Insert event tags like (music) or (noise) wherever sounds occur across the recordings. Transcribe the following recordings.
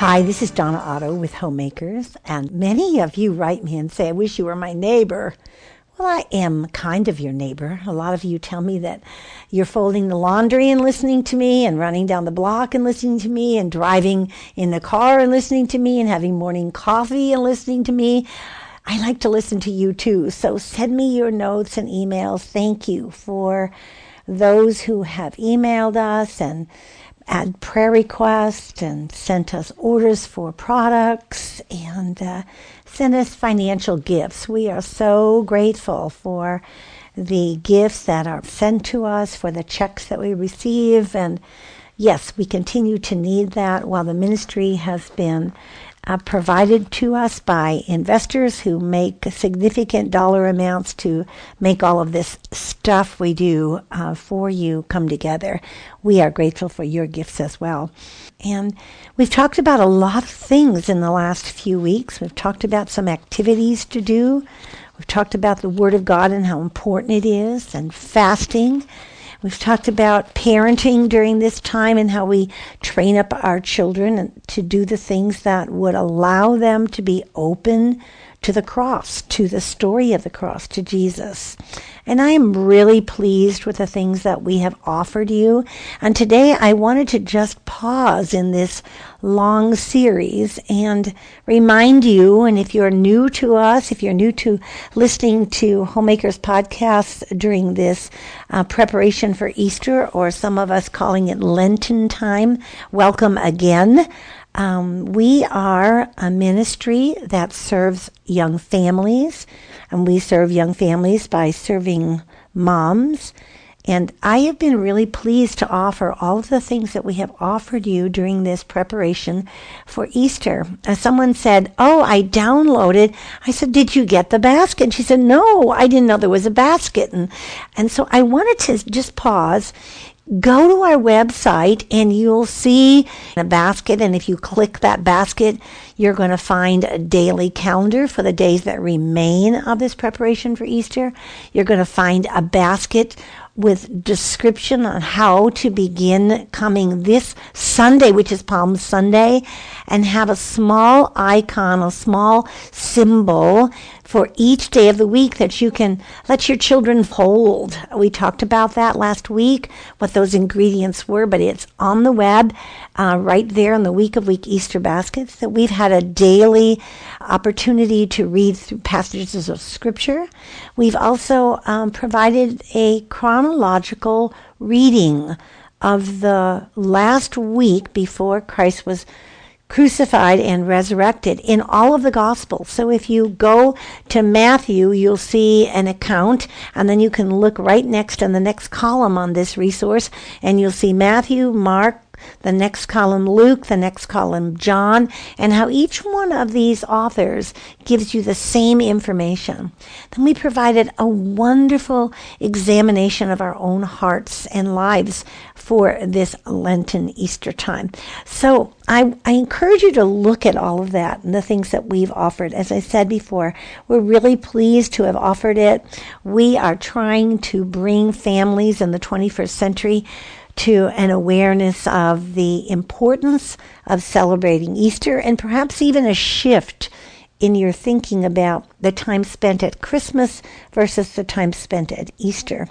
Hi, this is Donna Otto with Homemakers, and many of you write me and say, I wish you were my neighbor. Well, I am kind of your neighbor. A lot of you tell me that you're folding the laundry and listening to me, and running down the block and listening to me, and driving in the car and listening to me, and having morning coffee and listening to me. I like to listen to you too. So send me your notes and emails. Thank you for those who have emailed us and add prayer requests and sent us orders for products and uh, sent us financial gifts. We are so grateful for the gifts that are sent to us, for the checks that we receive. And yes, we continue to need that while the ministry has been uh, provided to us by investors who make significant dollar amounts to make all of this stuff we do uh, for you come together. We are grateful for your gifts as well. And we've talked about a lot of things in the last few weeks. We've talked about some activities to do. We've talked about the Word of God and how important it is, and fasting. We've talked about parenting during this time and how we train up our children to do the things that would allow them to be open to the cross, to the story of the cross, to Jesus. And I am really pleased with the things that we have offered you. And today I wanted to just pause in this long series and remind you, and if you're new to us, if you're new to listening to Homemakers podcasts during this uh, preparation for Easter, or some of us calling it Lenten time, welcome again. Um, we are a ministry that serves young families, and we serve young families by serving moms. And I have been really pleased to offer all of the things that we have offered you during this preparation for Easter. As someone said, Oh, I downloaded. I said, Did you get the basket? And she said, No, I didn't know there was a basket. And, and so I wanted to just pause go to our website and you'll see a basket. And if you click that basket, you're going to find a daily calendar for the days that remain of this preparation for Easter. You're going to find a basket with description on how to begin coming this Sunday, which is Palm Sunday, and have a small icon, a small symbol for each day of the week that you can let your children fold. We talked about that last week, what those ingredients were, but it's on the web uh, right there in the week of week Easter baskets that we've had a daily opportunity to read through passages of scripture. We've also um, provided a chronological reading of the last week before Christ was crucified and resurrected in all of the Gospels. So if you go to Matthew, you'll see an account, and then you can look right next in the next column on this resource, and you'll see Matthew, Mark, the next column Luke, the next column John, and how each one of these authors gives you the same information. Then we provided a wonderful examination of our own hearts and lives for this Lenten Easter time. So I, I encourage you to look at all of that and the things that we've offered. As I said before, we're really pleased to have offered it. We are trying to bring families in the 21st century to an awareness of the importance of celebrating Easter and perhaps even a shift in your thinking about the time spent at Christmas versus the time spent at Easter.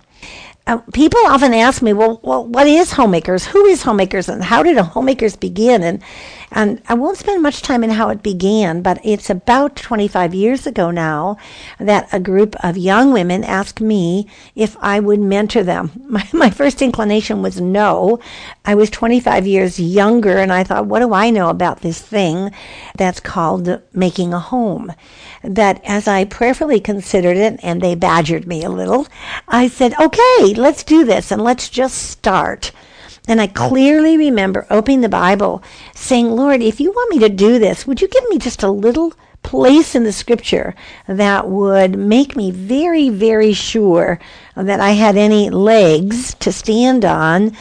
Uh, people often ask me, well, well, what is homemakers? Who is homemakers, and how did homemakers begin? And and I won't spend much time in how it began, but it's about 25 years ago now that a group of young women asked me if I would mentor them. (laughs) My, my first inclination was no. I was 25 years younger, and I thought, what do I know about this thing that's called making a home? That as I prayerfully considered it, and they badgered me a little, I said, okay, let's do this and let's just start. And I clearly remember opening the Bible saying, Lord, if you want me to do this, would you give me just a little place in the scripture that would make me very, very sure that I had any legs to stand on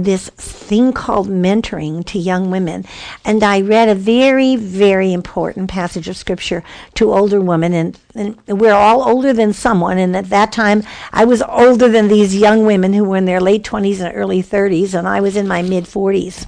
this thing called mentoring to young women. And I read a very, very important passage of scripture to older women. And, and we're all older than someone. And at that time, I was older than these young women who were in their late 20s and early 30s. And I was in my mid 40s.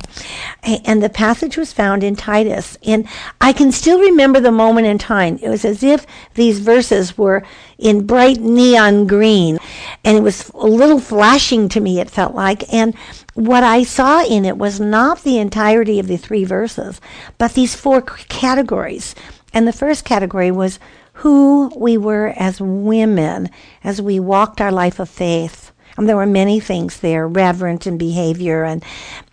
And the passage was found in Titus. And I can still remember the moment in time. It was as if these verses were in bright neon green. And it was a little flashing to me, it felt like. And what I saw in it was not the entirety of the three verses, but these four categories. And the first category was who we were as women as we walked our life of faith. And there were many things there, reverent in behavior and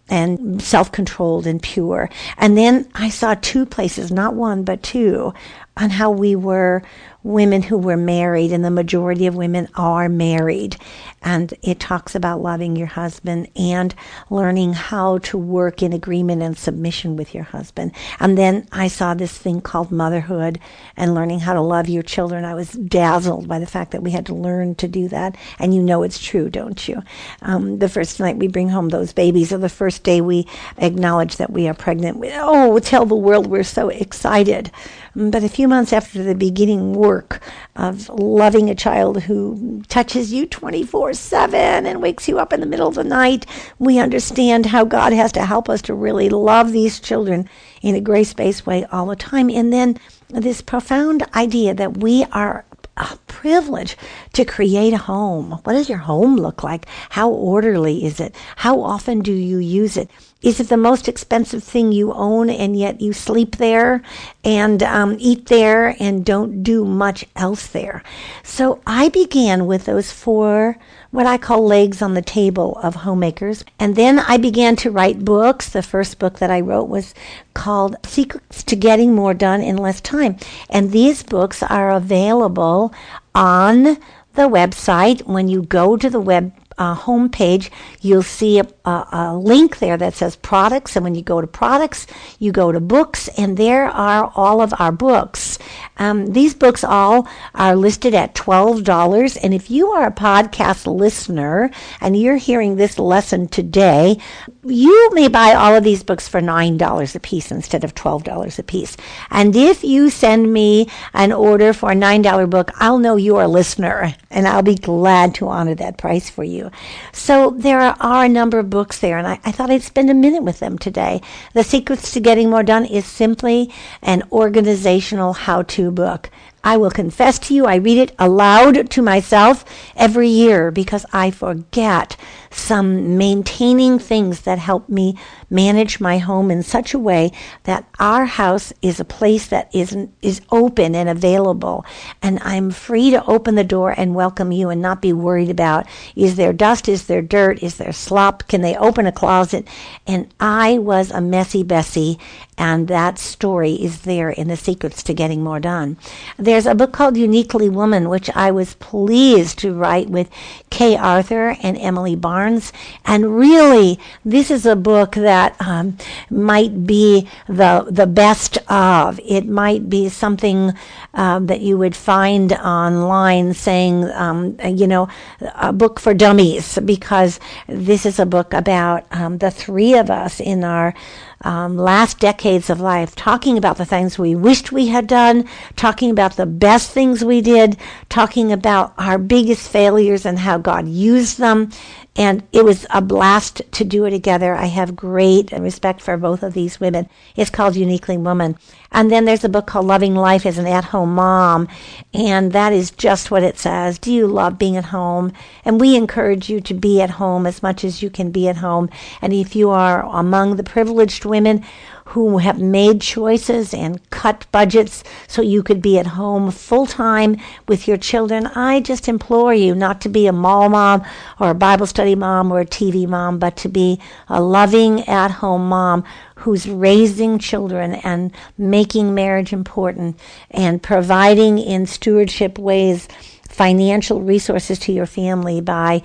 and self-controlled and pure. And then I saw two places, not one, but two, on how we were women who were married, and the majority of women are married. And it talks about loving your husband and learning how to work in agreement and submission with your husband. And then I saw this thing called motherhood and learning how to love your children. I was dazzled by the fact that we had to learn to do that. And you know it's true, don't you? Um, the first night we bring home those babies, or the first day we acknowledge that we are pregnant, we, oh, tell the world we're so excited. But a few months after the beginning work of loving a child who touches you 24 7 and wakes you up in the middle of the night, we understand how God has to help us to really love these children in a grace based way all the time. And then this profound idea that we are a privilege to create a home. What does your home look like? How orderly is it? How often do you use it? Is it the most expensive thing you own and yet you sleep there and um, eat there and don't do much else there? So I began with those four, what I call legs on the table of homemakers. And then I began to write books. The first book that I wrote was called Secrets to Getting More Done in Less Time. And these books are available on the website. When you go to the web uh, homepage, you'll see a, a, a, link there that says products. And when you go to products, you go to books, and there are all of our books. Um, these books all are listed at $12. And if you are a podcast listener and you're hearing this lesson today, you may buy all of these books for $9 a piece instead of $12 a piece. And if you send me an order for a $9 book, I'll know you're a listener and I'll be glad to honor that price for you. So there are a number of books there and I, I thought I'd spend a minute with them today. The Secrets to Getting More Done is simply an organizational how-to book. I will confess to you, I read it aloud to myself every year because I forget some maintaining things that help me manage my home in such a way that our house is a place that is is open and available. And I'm free to open the door and welcome you and not be worried about is there dust is there dirt is there slop? Can they open a closet? And I was a messy Bessie and that story is there in the secrets to getting more done there's a book called Uniquely Woman which I was pleased to write with Kay Arthur and Emilie Barnes. And really, this is a book that um, might be the the best of. It might be something um, that you would find online saying, um, you know, a book for dummies, because this is a book about um, the three of us in our um, last decades of life, talking about the things we wished we had done, talking about the best things we did, talking about our biggest failures and how God used them. And it was a blast to do it together. I have great respect for both of these women. It's called Uniquely Woman. And then there's a book called Loving Life as an At Home Mom. And that is just what it says. Do you love being at home? And we encourage you to be at home as much as you can be at home. And if you are among the privileged women who have made choices and cut budgets so you could be at home full time with your children. I just implore you not to be a mall mom or a Bible study mom or a TV mom, but to be a loving at home mom who's raising children and making marriage important and providing in stewardship ways financial resources to your family by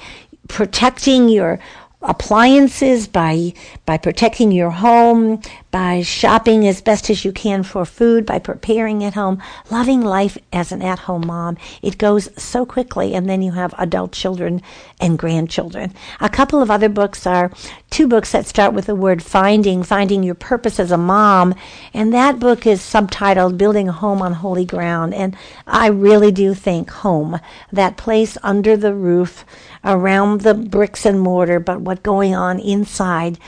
protecting your appliances, by by protecting your home, by shopping as best as you can for food, by preparing at home, loving life as an at home mom. It goes so quickly, and then you have adult children and grandchildren. A couple of other books are two books that start with the word finding, finding your purpose as a mom. And that book is subtitled Building a Home on Holy Ground. And I really do think home, that place under the roof, around the bricks and mortar, but what going on inside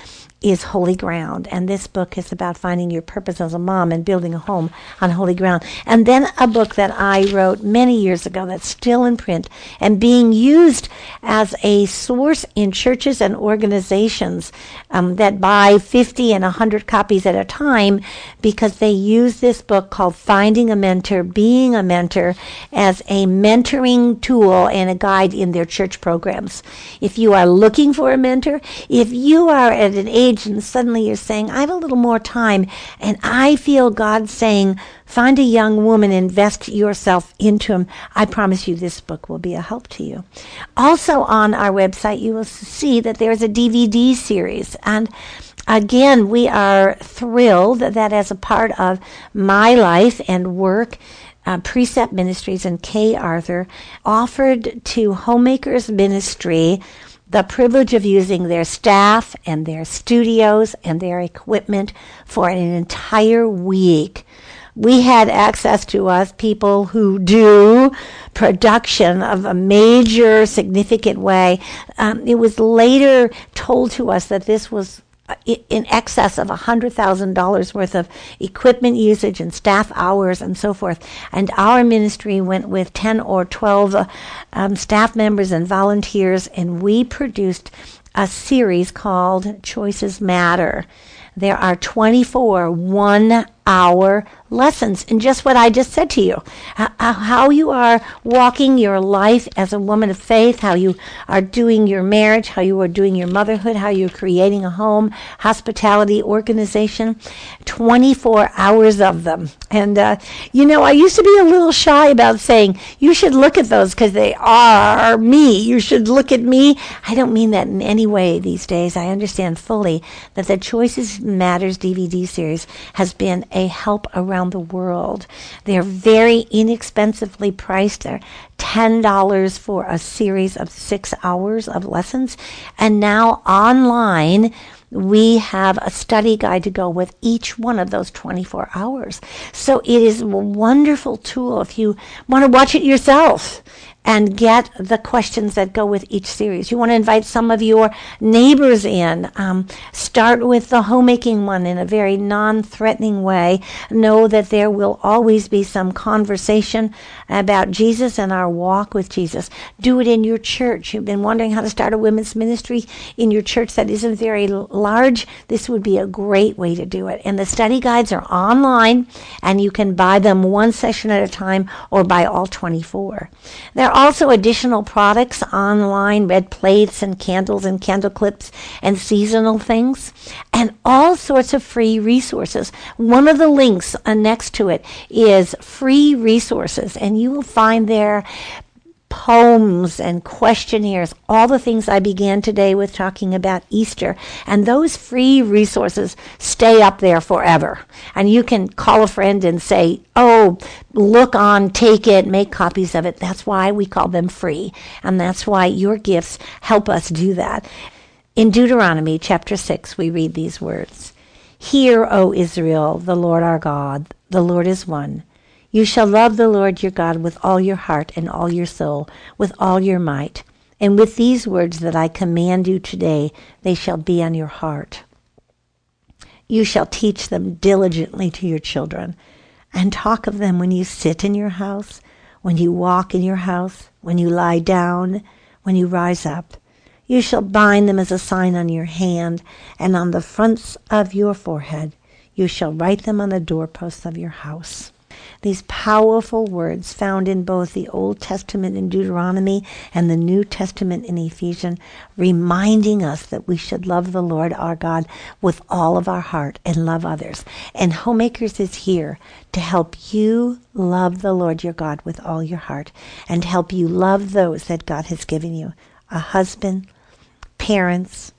is holy ground. And this book is about finding your purpose as a mom and building a home on holy ground. And then a book that I wrote many years ago that's still in print and being used as a source in churches and organizations um, that buy 50 and 100 copies at a time because they use this book called Finding a Mentor, Being a Mentor as a mentoring tool and a guide in their church programs. If you are looking for a mentor, if you are at an age and suddenly you're saying, I have a little more time, and I feel God saying, find a young woman, invest yourself into him. I promise you this book will be a help to you. Also on our website, you will see that there's a DVD series. And again, we are thrilled that as a part of my life and work, uh, Precept Ministries and Kay Arthur offered to Homemakers Ministry the privilege of using their staff and their studios and their equipment for an entire week. We had access to us people who do production of a major significant way. Um, it was later told to us that this was in excess of $100,000 worth of equipment usage and staff hours and so forth. And our ministry went with 10 or 12 uh, um, staff members and volunteers, and we produced a series called Choices Matter. There are 24 one hour lessons in just what I just said to you. How you are walking your life as a woman of faith, how you are doing your marriage, how you are doing your motherhood, how you're creating a home, hospitality, organization. 24 hours of them. And, uh, you know, I used to be a little shy about saying, you should look at those because they are me. You should look at me. I don't mean that in any way these days. I understand fully that the Choices Matters DVD series has been a help around the world. They're very inexpensively priced. They're $10 for a series of six hours of lessons. And now online, we have a study guide to go with each one of those 24 hours. So it is a wonderful tool if you want to watch it yourself and get the questions that go with each series. You want to invite some of your neighbors in. Um, start with the homemaking one in a very non threatening way. Know that there will always be some conversation about Jesus and our walk with Jesus. Do it in your church. You've been wondering how to start a women's ministry in your church that isn't very large. This would be a great way to do it. And the study guides are online, and you can buy them one session at a time or buy all 24. There are also additional products online, red plates and candles and candle clips and seasonal things, and all sorts of free resources. One of the links uh, next to it is free resources, and you will find there poems and questionnaires, all the things I began today with talking about Easter. And those free resources stay up there forever. And you can call a friend and say, oh, look on, take it, make copies of it. That's why we call them free. And that's why your gifts help us do that. In Deuteronomy chapter 6, we read these words Hear, O Israel, the Lord our God, the Lord is one. You shall love the Lord your God with all your heart and all your soul, with all your might. And with these words that I command you today, they shall be on your heart. You shall teach them diligently to your children, and talk of them when you sit in your house, when you walk in your house, when you lie down, when you rise up. You shall bind them as a sign on your hand, and on the fronts of your forehead. You shall write them on the doorposts of your house these powerful words found in both the Old Testament in Deuteronomy and the New Testament in Ephesians, reminding us that we should love the Lord our God with all of our heart and love others. And Homemakers is here to help you love the Lord your God with all your heart and help you love those that God has given you a husband, parents,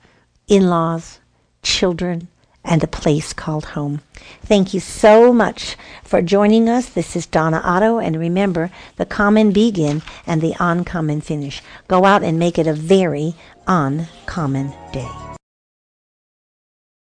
in laws, children, and a place called home. Thank you so much for joining us. This is Donna Otto, and remember the common begin and the uncommon finish. Go out and make it a very uncommon day.